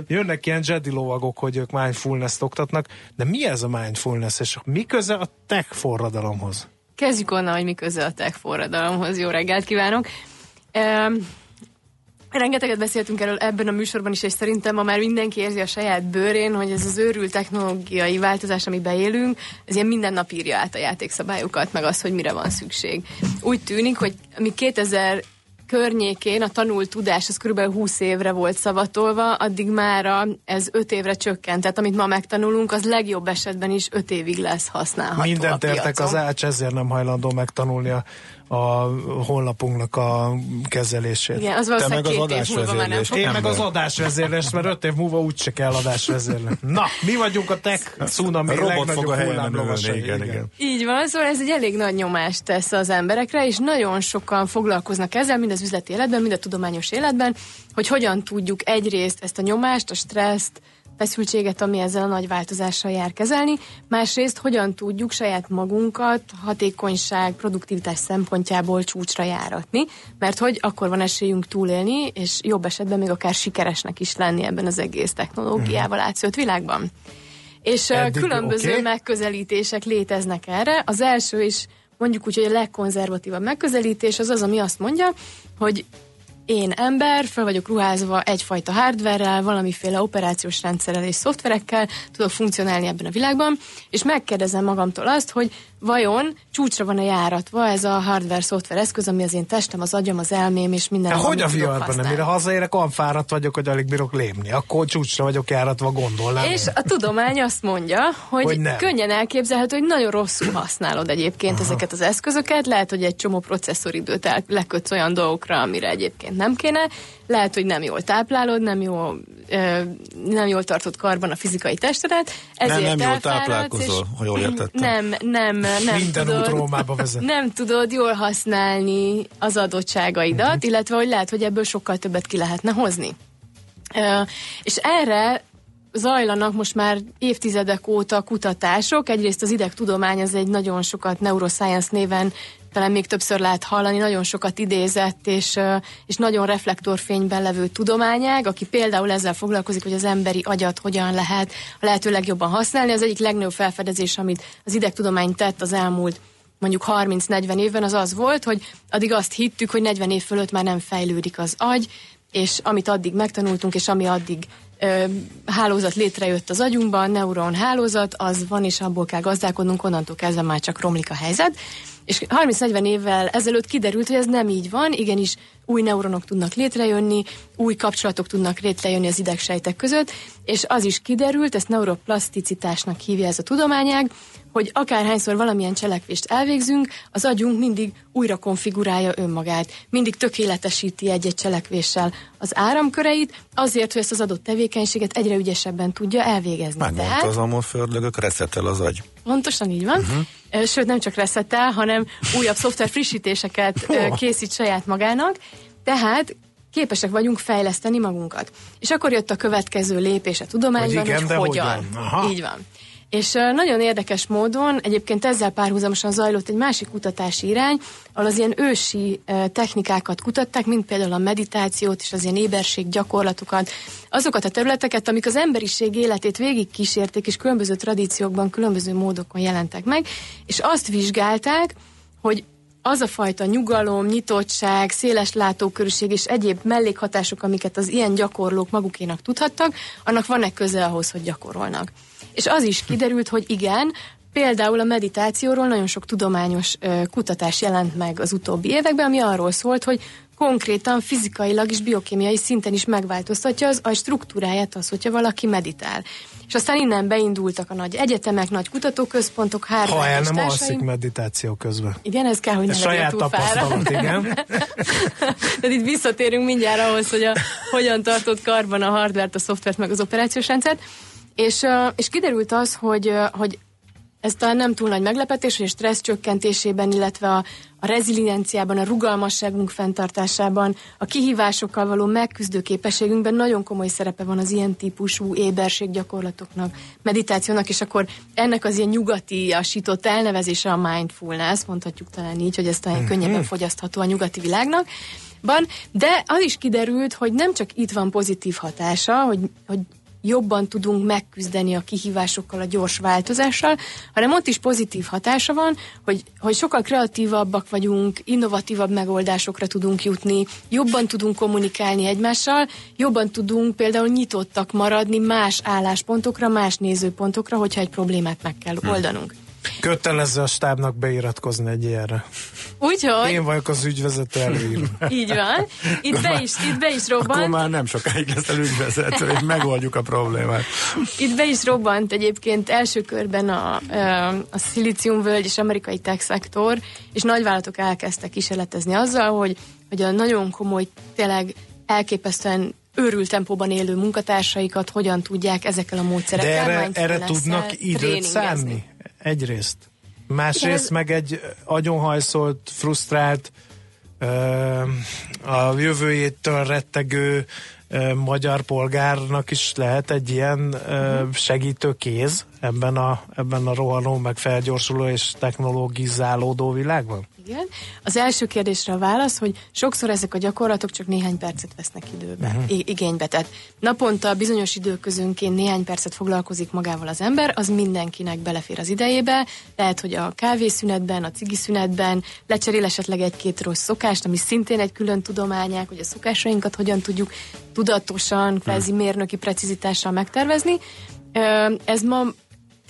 Jönnek ilyen Jedi lovagok, hogy ők mindfulness-t oktatnak, de mi ez a mindfulness, és mi köze a tech forradalomhoz? Kezdjük onnan, hogy mi köze a tech forradalomhoz. Jó reggelt kívánok! Um, Rengeteget beszéltünk erről ebben a műsorban is, és szerintem ma már mindenki érzi a saját bőrén, hogy ez az őrült technológiai változás, amiben élünk, ez ilyen minden nap írja át a játékszabályokat, meg az, hogy mire van szükség. Úgy tűnik, hogy mi 2000 környékén a tanult tudás az kb. 20 évre volt szavatolva, addig már ez 5 évre csökkent. Tehát amit ma megtanulunk, az legjobb esetben is 5 évig lesz használható Mindent értek az ács, ezért nem hajlandó megtanulni a, a honlapunknak a kezelését. Igen, az valószínűleg meg az adásvezérlést. Én meg az adásvezérlést, mert öt év múlva úgyse kell adásvezérlni. Na, mi vagyunk a tech tsunami A robot legnagyobb fog a hullámlovasai. ülni, igen, igen. Így van, szóval ez egy elég nagy nyomást tesz az emberekre, és nagyon sokan foglalkoznak ezzel, mind az üzleti életben, mind a tudományos életben, hogy hogyan tudjuk egyrészt ezt a nyomást, a stresszt, feszültséget, ami ezzel a nagy változással jár kezelni, másrészt hogyan tudjuk saját magunkat hatékonyság, produktivitás szempontjából csúcsra járatni, mert hogy akkor van esélyünk túlélni, és jobb esetben még akár sikeresnek is lenni ebben az egész technológiával átszőtt világban. És Eddig, különböző oké. megközelítések léteznek erre. Az első is mondjuk úgy, hogy a legkonzervatívabb megközelítés az az, ami azt mondja, hogy én ember, fel vagyok ruházva egyfajta hardverrel, valamiféle operációs rendszerrel és szoftverekkel, tudok funkcionálni ebben a világban, és megkérdezem magamtól azt, hogy vajon csúcsra van-e járatva ez a hardware-szoftver eszköz, ami az én testem, az agyam, az elmém és minden. Hogy a viharban nem, mire hazaérek, olyan fáradt vagyok, hogy alig bírok lépni. Akkor csúcsra vagyok járatva, gondolnám. És a tudomány azt mondja, hogy, hogy könnyen elképzelhető, hogy nagyon rosszul használod egyébként Aha. ezeket az eszközöket. Lehet, hogy egy csomó processzoridőt lekötsz olyan dolgokra, amire egyébként nem kéne. Lehet, hogy nem jól táplálod, nem jól, nem jól tartod karban a fizikai testedet. Ezért nem, nem jól táplálkozol, ha jól értettem. Nem, nem nem Minden tudod, út Rómába vezet. Nem tudod jól használni az adottságaidat, uh-huh. illetve hogy lehet, hogy ebből sokkal többet ki lehetne hozni. Uh, és erre zajlanak most már évtizedek óta kutatások. Egyrészt az idegtudomány az egy nagyon sokat neuroscience néven talán még többször lehet hallani, nagyon sokat idézett, és, és nagyon reflektorfényben levő tudományág, aki például ezzel foglalkozik, hogy az emberi agyat hogyan lehet a lehető legjobban használni. Az egyik legnagyobb felfedezés, amit az idegtudomány tett az elmúlt mondjuk 30-40 évben, az az volt, hogy addig azt hittük, hogy 40 év fölött már nem fejlődik az agy, és amit addig megtanultunk, és ami addig hálózat létrejött az agyunkban, neuron hálózat, az van, és abból kell gazdálkodnunk, onnantól kezdve már csak romlik a helyzet. És 30-40 évvel ezelőtt kiderült, hogy ez nem így van, igenis új neuronok tudnak létrejönni, új kapcsolatok tudnak létrejönni az idegsejtek között, és az is kiderült, ezt neuroplaszticitásnak hívja ez a tudományág, hogy akárhányszor valamilyen cselekvést elvégzünk, az agyunk mindig újra konfigurálja önmagát, mindig tökéletesíti egy-egy cselekvéssel az áramköreit, azért, hogy ezt az adott tevékenységet egyre ügyesebben tudja elvégezni. Megmondta Tehát, az amorfördögök, reszetel az agy. Pontosan így van. Uh-huh. Sőt, nem csak reszetel, hanem újabb szoftver frissítéseket oh. készít saját magának. Tehát képesek vagyunk fejleszteni magunkat. És akkor jött a következő lépés a tudományban, hogy, igen, hogy hogyan. hogyan. Így van. És nagyon érdekes módon, egyébként ezzel párhuzamosan zajlott egy másik kutatási irány, ahol az ilyen ősi technikákat kutatták, mint például a meditációt és az ilyen éberség gyakorlatokat, azokat a területeket, amik az emberiség életét végig kísérték, és különböző tradíciókban, különböző módokon jelentek meg, és azt vizsgálták, hogy az a fajta nyugalom, nyitottság, széles látókörűség és egyéb mellékhatások, amiket az ilyen gyakorlók magukénak tudhattak, annak van-e köze ahhoz, hogy gyakorolnak. És az is kiderült, hogy igen, Például a meditációról nagyon sok tudományos kutatás jelent meg az utóbbi években, ami arról szólt, hogy konkrétan fizikailag és biokémiai szinten is megváltoztatja az a struktúráját az, hogyha valaki meditál. És aztán innen beindultak a nagy egyetemek, nagy kutatóközpontok, három Ha el nem alszik meditáció közben. Igen, ez kell, hogy ne saját tapasztalat, igen. [laughs] Tehát itt visszatérünk mindjárt ahhoz, hogy a, hogyan tartott karban a hardware a szoftvert, meg az operációs rendszert. És, és kiderült az, hogy, hogy ez talán nem túl nagy meglepetés, hogy a stressz csökkentésében, illetve a, a rezilienciában, a rugalmasságunk fenntartásában, a kihívásokkal való megküzdő képességünkben nagyon komoly szerepe van az ilyen típusú éberséggyakorlatoknak, meditációnak, és akkor ennek az ilyen nyugati asított elnevezése a mindfulness, mondhatjuk talán így, hogy ez talán mm-hmm. könnyebben fogyasztható a nyugati világnak. Van, de az is kiderült, hogy nem csak itt van pozitív hatása, hogy, hogy jobban tudunk megküzdeni a kihívásokkal, a gyors változással, hanem ott is pozitív hatása van, hogy, hogy sokkal kreatívabbak vagyunk, innovatívabb megoldásokra tudunk jutni, jobban tudunk kommunikálni egymással, jobban tudunk például nyitottak maradni más álláspontokra, más nézőpontokra, hogyha egy problémát meg kell hm. oldanunk. Kötelező a stábnak beiratkozni egy ilyenre. Úgyhogy? Én vagyok az ügyvezető előírom. Így van. Itt be is, itt be is robbant. Akkor már nem sokáig lesz el ügyvezető, és megoldjuk a problémát. Itt be is robbant egyébként első körben a, a szilíciumvölgy és amerikai tech szektor, és nagyvállalatok elkezdtek kísérletezni azzal, hogy, hogy a nagyon komoly, tényleg elképesztően őrült tempóban élő munkatársaikat hogyan tudják ezekkel a módszerekkel. De erre, erre tudnak időt szánni? Egyrészt. Másrészt ez... meg egy agyonhajszolt, frusztrált, a jövőjétől rettegő magyar polgárnak is lehet egy ilyen uh-huh. segítő kéz ebben a, ebben a rohanó, meg felgyorsuló és technologizálódó világban? Igen. Az első kérdésre a válasz, hogy sokszor ezek a gyakorlatok csak néhány percet vesznek időbe, uh-huh. igénybe. Tehát naponta bizonyos időközönként néhány percet foglalkozik magával az ember, az mindenkinek belefér az idejébe. Lehet, hogy a kávészünetben, a cigiszünetben lecserél esetleg egy-két rossz szokást, ami szintén egy külön tudományák, hogy a szokásainkat hogyan tudjuk tudatosan, kvázi mérnöki precizitással megtervezni. Ez ma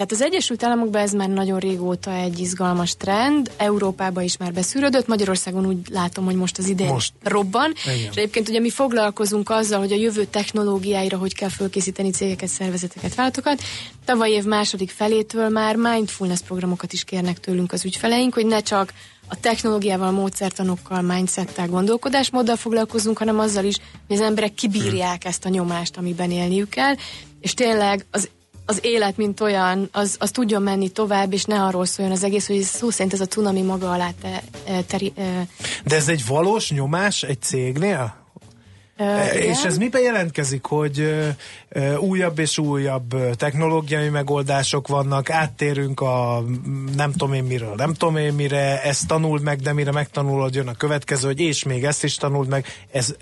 tehát az Egyesült Államokban ez már nagyon régóta egy izgalmas trend, Európában is már beszűrődött, Magyarországon úgy látom, hogy most az idén most. robban. Igen. És egyébként ugye mi foglalkozunk azzal, hogy a jövő technológiáira hogy kell fölkészíteni cégeket, szervezeteket, váltokat. Tavaly év második felétől már mindfulness programokat is kérnek tőlünk az ügyfeleink, hogy ne csak a technológiával, módszertanokkal, mindsettel, gondolkodásmóddal foglalkozunk, hanem azzal is, hogy az emberek kibírják ezt a nyomást, amiben élniük kell, és tényleg az az élet, mint olyan, az, az tudjon menni tovább, és ne arról szóljon az egész, hogy szó szerint ez a cunami maga alá te, teri, De ez egy valós nyomás egy cégnél? Uh, és ez miben jelentkezik, hogy uh, újabb és újabb technológiai megoldások vannak, áttérünk a nem tudom én miről, nem tudom én mire, ezt tanuld meg, de mire megtanulod, jön a következő, hogy és még ezt is tanuld meg. Ez,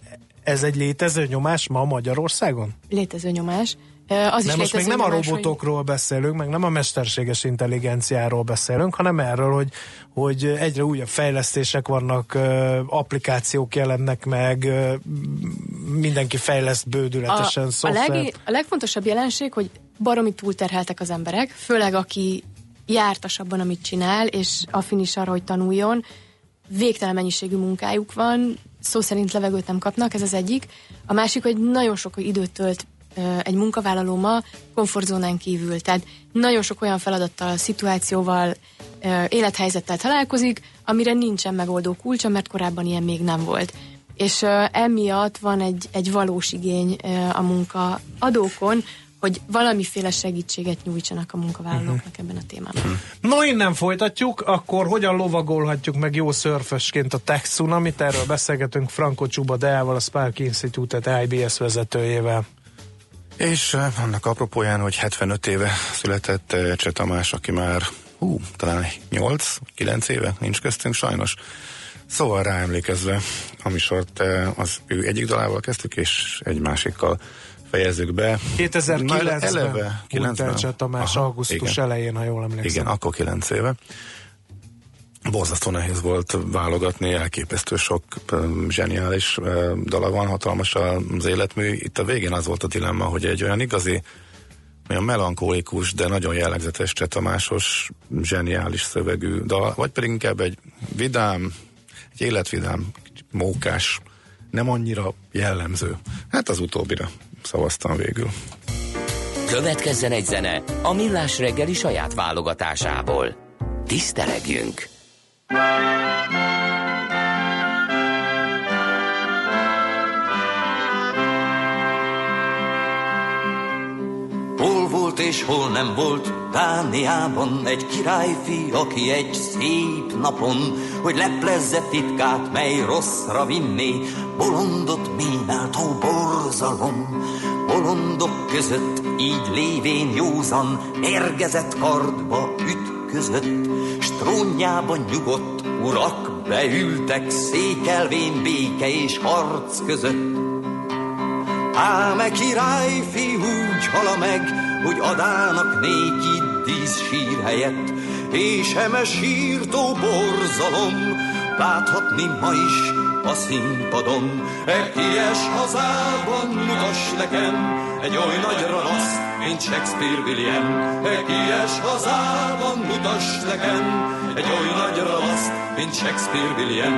ez egy létező nyomás ma Magyarországon? Létező nyomás. Az is most még nem a robotokról hogy... beszélünk, meg nem a mesterséges intelligenciáról beszélünk, hanem erről, hogy, hogy egyre újabb fejlesztések vannak, applikációk jelennek meg, mindenki fejleszt bődületesen a, szoftvert. A, leg, a legfontosabb jelenség, hogy baromi túlterheltek az emberek, főleg aki jártas abban, amit csinál, és affinis arra, hogy tanuljon, végtelen mennyiségű munkájuk van, szó szerint levegőt nem kapnak, ez az egyik. A másik, hogy nagyon sok időt tölt egy munkavállaló ma komfortzónán kívül. Tehát nagyon sok olyan feladattal, szituációval, élethelyzettel találkozik, amire nincsen megoldó kulcsa, mert korábban ilyen még nem volt. És emiatt van egy, egy valós igény a munkaadókon, hogy valamiféle segítséget nyújtsanak a munkavállalóknak uh-huh. ebben a témában. Uh-huh. No, innen folytatjuk, akkor hogyan lovagolhatjuk meg jó szörfösként a Tech Tsunamit? Erről beszélgetünk Franco Csuba Deával, a Spark Institute IBS vezetőjével. És eh, annak apropóján, hogy 75 éve született eh, Cse Tamás, aki már hú, talán 8-9 éve nincs köztünk sajnos. Szóval ráemlékezve, a műsort eh, az ő egyik dalával kezdtük, és egy másikkal fejezzük be. 2009-ben eleve, 9 Tamás Aha, augusztus igen. elején, ha jól emlékszem. Igen, akkor 9 éve borzasztó nehéz volt válogatni, elképesztő sok zseniális dala van, hatalmas az életmű. Itt a végén az volt a dilemma, hogy egy olyan igazi, olyan melankólikus, de nagyon jellegzetes csetamásos, zseniális szövegű dal, vagy pedig inkább egy vidám, egy életvidám, mókás, nem annyira jellemző. Hát az utóbbira szavaztam végül. Következzen egy zene a Millás reggeli saját válogatásából. Tisztelegjünk! Hol volt és hol nem volt Dániában egy királyfi, aki egy szép napon, hogy leplezze titkát, mely rosszra vinné, bolondot ménáltó borzalom. Bolondok között így lévén józan, érgezett kardba ütközött, trónjában nyugodt urak beültek székelvén béke és harc között. Ám király fiú úgy hala meg, hogy adának néki dísz sír helyett, és eme sírtó borzalom láthatni ma is a színpadon. E kies hazában mutass nekem egy oly nagy ravaszt, mint Shakespeare William. E kies hazában mutass nekem egy oly nagy ravaszt, mint Shakespeare William.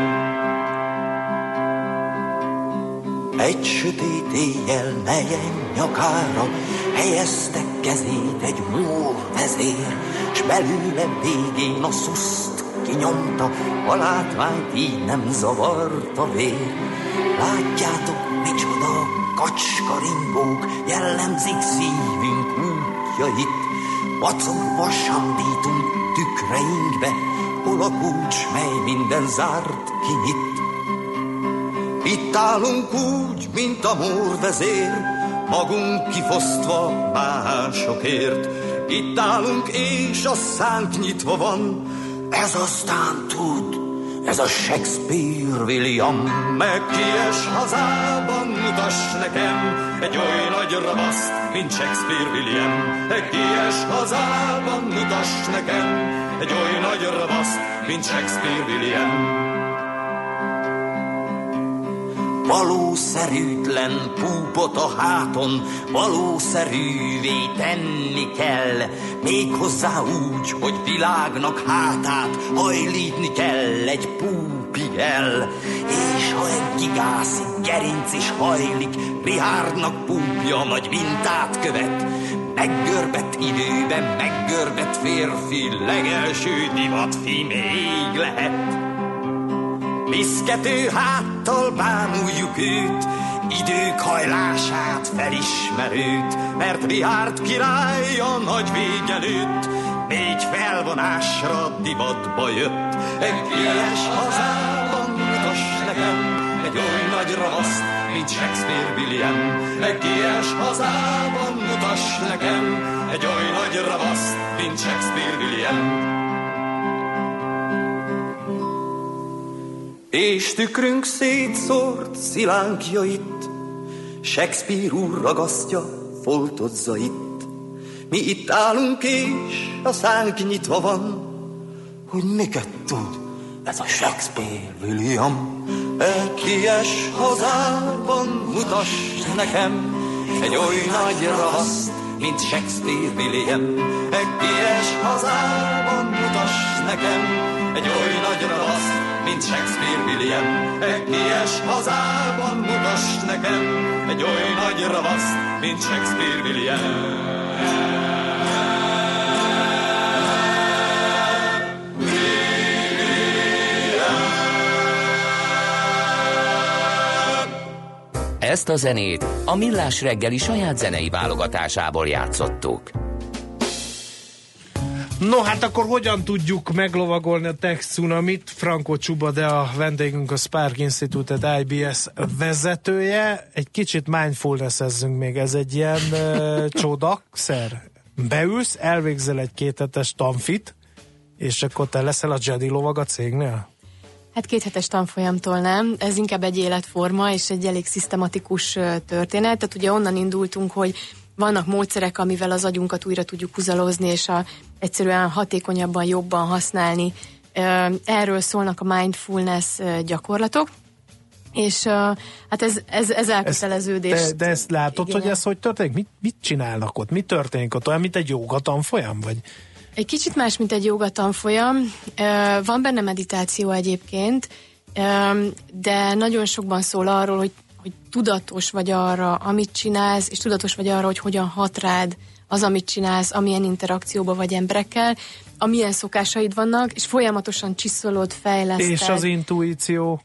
Egy sötét éjjel nejen nyakára helyeztek kezét egy mór vezér, s belőle végén a szuszt kinyomta, a látványt így nem zavarta vér. Látjátok, micsoda kacskaringók jellemzik szívünk útjait, vacogva sandítunk tükreinkbe, hol a kulcs, mely minden zárt kinyit. Itt állunk úgy, mint a mórvezér, magunk kifosztva másokért. Itt állunk, és a szánk nyitva van, ez aztán tud, ez a Shakespeare William. Meg kies hazában mutas nekem egy oly nagy ravaszt, mint Shakespeare William. Meg kies hazában mutas nekem egy oly nagy ravaszt, mint Shakespeare William valószerűtlen púpot a háton valószerűvé tenni kell, méghozzá úgy, hogy világnak hátát hajlítni kell egy púpig el. És ha egy gigászi gerinc is hajlik, Richardnak púpja nagy mintát követ, Meggörbett időben meggörbett férfi, legelső divatfi még lehet. Piszkető háttal bámuljuk őt, idők hajlását felismerőt, mert Richard király a nagy végelőtt, négy felvonásra divatba jött. Egy ilyes hazában mutas nekem, egy oly nagy ravaszt, mint Shakespeare William. Egy ilyes hazában mutas nekem, egy oly nagy ravaszt, mint Shakespeare William. És tükrünk szétszórt szilánkjait, Shakespeare úr ragasztja, foltozza itt. Mi itt állunk és a szánk nyitva van, hogy miket tud ez a Shakespeare William. Ekies hazában mutas nekem egy oly nagy ravaszt, mint Shakespeare William. Ekies hazában mutas nekem egy oly nagy ravaszt, mint Shakespeare William. Ekies hazában mutas nekem egy oly nagy ravasz, mint Shakespeare William. Ezt a zenét a Millás reggeli saját zenei válogatásából játszottuk. No, hát akkor hogyan tudjuk meglovagolni a tech tsunamit? Franco Csuba, de a vendégünk a Spark Institute IBS vezetője. Egy kicsit mindfulness még, ez egy ilyen uh, [laughs] csodakszer. Beülsz, elvégzel egy kéthetes tanfit, és akkor te leszel a Jedi lovag a cégnél? Hát kéthetes tanfolyamtól nem, ez inkább egy életforma és egy elég szisztematikus történet. Tehát ugye onnan indultunk, hogy vannak módszerek, amivel az agyunkat újra tudjuk húzalozni, és a, egyszerűen hatékonyabban, jobban használni. Erről szólnak a mindfulness gyakorlatok. És uh, hát ez, ez, ez elköteleződés. Ezt, de, de ezt látod, Igen. hogy ez hogy történik? Mit, mit csinálnak ott? Mi történik ott? Olyan, mint egy jogatanfolyam? Vagy? Egy kicsit más, mint egy jogatanfolyam. Uh, van benne meditáció egyébként, de nagyon sokban szól arról, hogy hogy tudatos vagy arra, amit csinálsz, és tudatos vagy arra, hogy hogyan hat rád az, amit csinálsz, amilyen interakcióba vagy emberekkel, amilyen szokásaid vannak, és folyamatosan csiszolod, fejleszted. És az intuíció,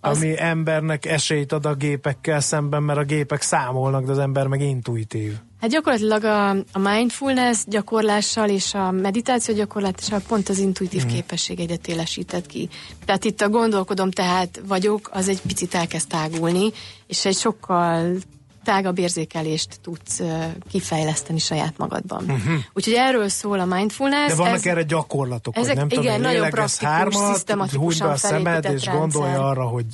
az... ami embernek esélyt ad a gépekkel szemben, mert a gépek számolnak, de az ember meg intuitív. Hát gyakorlatilag a, a mindfulness gyakorlással és a meditáció gyakorlással pont az intuitív mm. képességeidet élesített ki. Tehát itt a gondolkodom, tehát vagyok, az egy picit elkezd tágulni, és egy sokkal tágabb érzékelést tudsz uh, kifejleszteni saját magadban. Uh-huh. Úgyhogy erről szól a mindfulness. De vannak ez, erre gyakorlatok, ezek, hogy nem igen, tudom, nagyon praktikus, hármat, szisztematikusan be a szemed, és rendszer. gondolj arra, hogy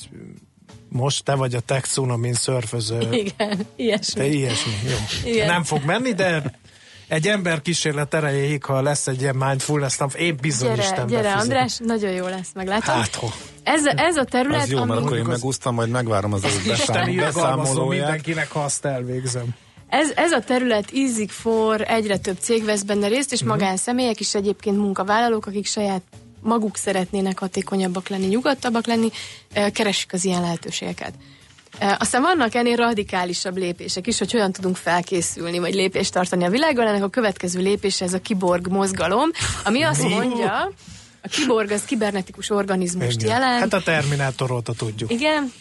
most te vagy a tech tsunami szörföző. Igen, ilyesmi. Te ilyesmi, jó. Igen. Nem fog menni, de egy ember kísérlet erejéig, ha lesz egy ilyen mindfulness nap, én bizony gyere, Isten Gyere, befizet. András, nagyon jó lesz, meglátom. Hát, ho. Ez, ez a terület, az jó, mert akkor én megúsztam, majd megvárom az ő beszámolóját. mindenkinek, ha azt elvégzem. Ez, ez a terület ízik for, egyre több cég vesz benne részt, és uh-huh. magánszemélyek is egyébként munkavállalók, akik saját maguk szeretnének hatékonyabbak lenni, nyugodtabbak lenni, keresik az ilyen lehetőségeket. Aztán vannak ennél radikálisabb lépések is, hogy hogyan tudunk felkészülni, vagy lépést tartani a világban. Ennek a következő lépése ez a kiborg mozgalom, ami azt mondja, a kiborg az kibernetikus organizmust Igen. jelent. Hát a Terminátor óta tudjuk. Igen,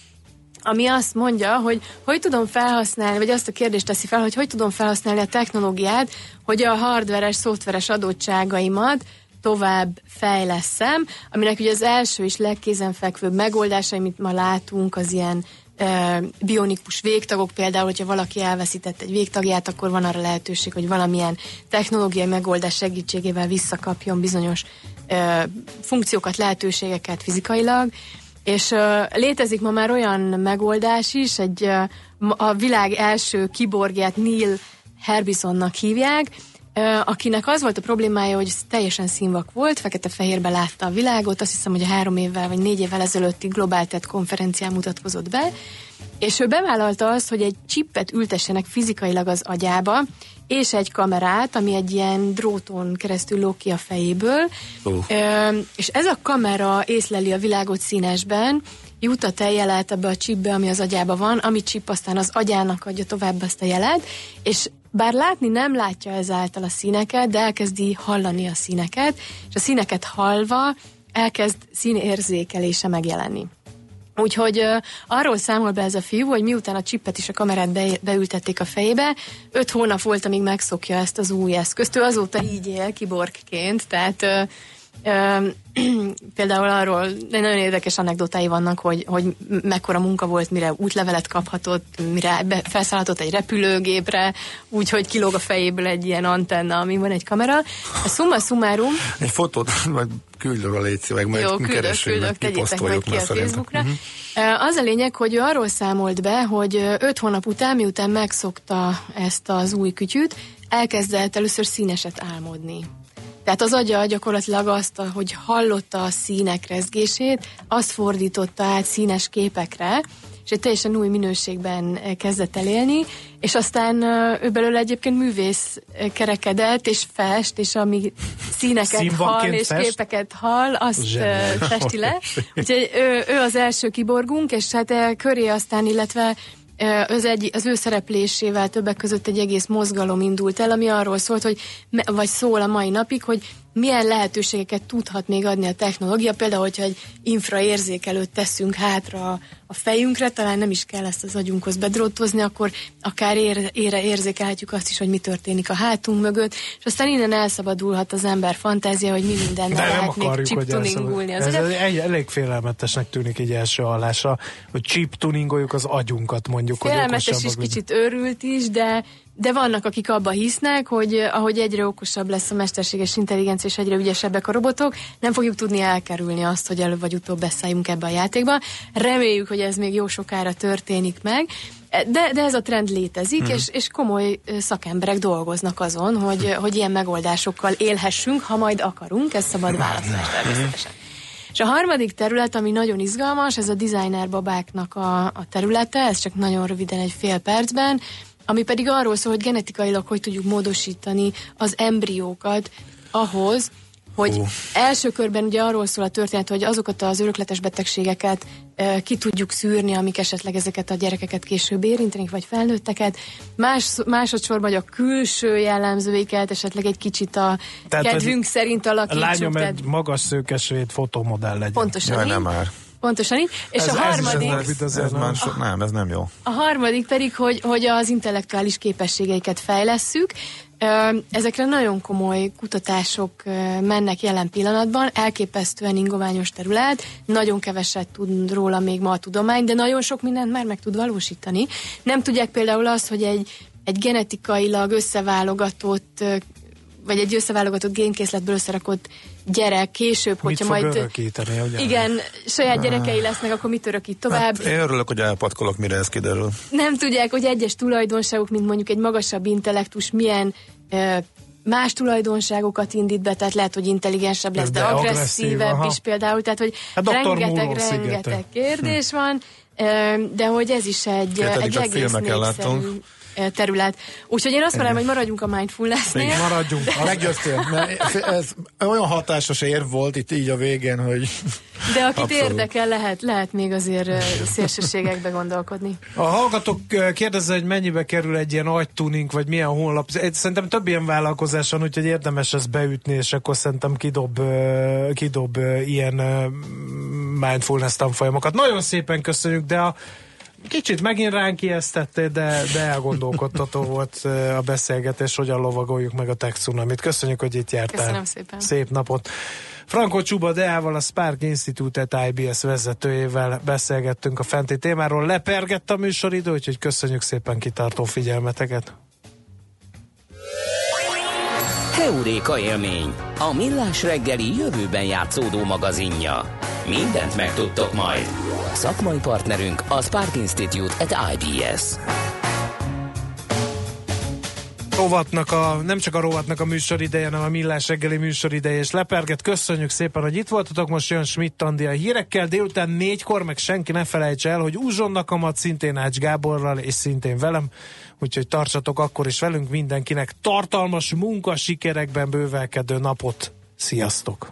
ami azt mondja, hogy hogy tudom felhasználni, vagy azt a kérdést teszi fel, hogy hogy tudom felhasználni a technológiát, hogy a hardveres, szoftveres adottságaimat tovább fejleszem, aminek ugye az első és legkézenfekvőbb megoldása, amit ma látunk, az ilyen e, bionikus végtagok, például, hogyha valaki elveszített egy végtagját, akkor van arra lehetőség, hogy valamilyen technológiai megoldás segítségével visszakapjon bizonyos funkciókat, lehetőségeket fizikailag, és létezik ma már olyan megoldás is, egy a világ első kiborgját Neil Herbisonnak hívják, akinek az volt a problémája, hogy teljesen színvak volt, fekete-fehérbe látta a világot, azt hiszem, hogy a három évvel vagy négy évvel ezelőtti Global konferencián mutatkozott be, és ő bevállalta azt, hogy egy csippet ültessenek fizikailag az agyába, és egy kamerát, ami egy ilyen dróton keresztül lók ki a fejéből, uh. és ez a kamera észleli a világot színesben, jut a jelet ebbe a csipbe, ami az agyába van, ami csip aztán az agyának adja tovább ezt a jelet, és bár látni nem látja ezáltal a színeket, de elkezdi hallani a színeket, és a színeket hallva elkezd színérzékelése megjelenni. Úgyhogy uh, arról számol be ez a fiú, hogy miután a csippet is a kamerát be, beültették a fejébe, öt hónap volt, amíg megszokja ezt az új eszközt. Ő azóta így él kiborgként, tehát uh, [clears throat] például arról nagyon érdekes anekdotái vannak, hogy, hogy mekkora munka volt, mire útlevelet kaphatott, mire felszállhatott egy repülőgépre, úgyhogy kilóg a fejéből egy ilyen antenna, ami van egy kamera. A summa summarum... Egy fotót, [laughs] vagy küldj a légy meg majd Jó, küldök, küldök, tegyétek meg ki a Facebookra. Uh-huh. Az a lényeg, hogy ő arról számolt be, hogy öt hónap után, miután megszokta ezt az új kütyűt, elkezdett először színeset álmodni. Tehát az agya gyakorlatilag azt, hogy hallotta a színek rezgését, azt fordította át színes képekre, és egy teljesen új minőségben kezdett el élni, és aztán ő belőle egyébként művész kerekedett, és fest, és ami színeket hall, és fest? képeket hall, azt Zseniál. festi le. Úgyhogy ő, ő az első kiborgunk, és hát köré aztán, illetve az, egy, az ő szereplésével többek között egy egész mozgalom indult el, ami arról szólt, hogy, vagy szól a mai napig, hogy milyen lehetőségeket tudhat még adni a technológia, például, hogyha egy infraérzékelőt teszünk hátra a fejünkre, talán nem is kell ezt az agyunkhoz bedrótozni, akkor akár ér, ére érzékelhetjük azt is, hogy mi történik a hátunk mögött, és aztán innen elszabadulhat az ember fantázia, hogy mi minden lehet még chip tuningulni. Az ez egy, elég félelmetesnek tűnik így első hallásra, hogy chip tuningoljuk az agyunkat mondjuk. Félelmetes és kicsit őrült is, de de vannak, akik abba hisznek, hogy ahogy egyre okosabb lesz a mesterséges intelligencia és egyre ügyesebbek a robotok, nem fogjuk tudni elkerülni azt, hogy előbb vagy utóbb beszálljunk ebbe a játékba. Reméljük, hogy ez még jó sokára történik meg. De, de ez a trend létezik, mm. és, és komoly szakemberek dolgoznak azon, hogy, hogy ilyen megoldásokkal élhessünk, ha majd akarunk, ez szabad választás természetesen. És a harmadik terület, ami nagyon izgalmas, ez a designer babáknak a, a területe, ez csak nagyon röviden egy fél percben ami pedig arról szól, hogy genetikailag hogy tudjuk módosítani az embriókat ahhoz, hogy uh. első körben ugye arról szól a történet, hogy azokat az örökletes betegségeket e, ki tudjuk szűrni, amik esetleg ezeket a gyerekeket később érintenek, vagy felnőtteket. Más, másodszorban, hogy a külső jellemzőiket esetleg egy kicsit a Tehát kedvünk szerint alakítsuk. A lányom egy magas szőkesvéd fotomodell legyen. Pontosan. Jaj, nem már. Pontosan így. És ez, a harmadik... Ez, ez, ez, ez nem. So, nem, ez nem jó. A harmadik pedig, hogy, hogy az intellektuális képességeiket fejlesszük. Ezekre nagyon komoly kutatások mennek jelen pillanatban, elképesztően ingoványos terület, nagyon keveset tud róla még ma a tudomány, de nagyon sok mindent már meg tud valósítani. Nem tudják például azt, hogy egy, egy genetikailag összeválogatott vagy egy összeválogatott génkészletből összerakott gyerek később, mit hogyha majd... Örökíteni, ugye? Igen, saját gyerekei lesznek, akkor mit örökít tovább? Hát én örülök, hogy elpatkolok, mire ez kiderül. Nem tudják, hogy egyes tulajdonságok, mint mondjuk egy magasabb intellektus, milyen e, más tulajdonságokat indít be, tehát lehet, hogy intelligensebb lesz, de, de agresszívebb aha. is például, tehát hogy hát rengeteg, rengeteg kérdés hm. van, de hogy ez is egy, egy egész népszerű terület. Úgyhogy én azt mondanám, hogy maradjunk a mindfulness-nél. Maradjunk, de... meggyőztél. Ez olyan hatásos érv volt itt így a végén, hogy... De akit Abszolút. érdekel, lehet, lehet még azért szélsőségekbe gondolkodni. A hallgatók kérdezze, hogy mennyibe kerül egy ilyen agytuning, vagy milyen honlap. Szerintem több ilyen vállalkozás van, úgyhogy érdemes ezt beütni, és akkor szerintem kidob, kidob ilyen mindfulness tanfolyamokat. Nagyon szépen köszönjük, de a Kicsit megint ránk ijesztettél, de, de elgondolkodtató volt a beszélgetés, hogyan lovagoljuk meg a tech tsunamit. Köszönjük, hogy itt jártál. Köszönöm szépen. Szép napot. Franco Csuba Deával, a Spark Institute IBS vezetőjével beszélgettünk a fenti témáról. Lepergett a műsoridő, úgyhogy köszönjük szépen kitartó figyelmeteket. Euréka élmény, a millás reggeli jövőben játszódó magazinja. Mindent megtudtok majd. Szakmai partnerünk a Spark Institute at IBS. rovatnak a, nem csak a rovatnak a műsorideje, hanem a millás reggeli műsorideje és leperget. Köszönjük szépen, hogy itt voltatok. Most jön Schmidt Andi a hírekkel. Délután négykor, meg senki ne felejtse el, hogy Uzsonnak amat szintén Ács Gáborral és szintén velem. Úgyhogy tartsatok akkor is velünk mindenkinek tartalmas munka sikerekben bővelkedő napot. Sziasztok!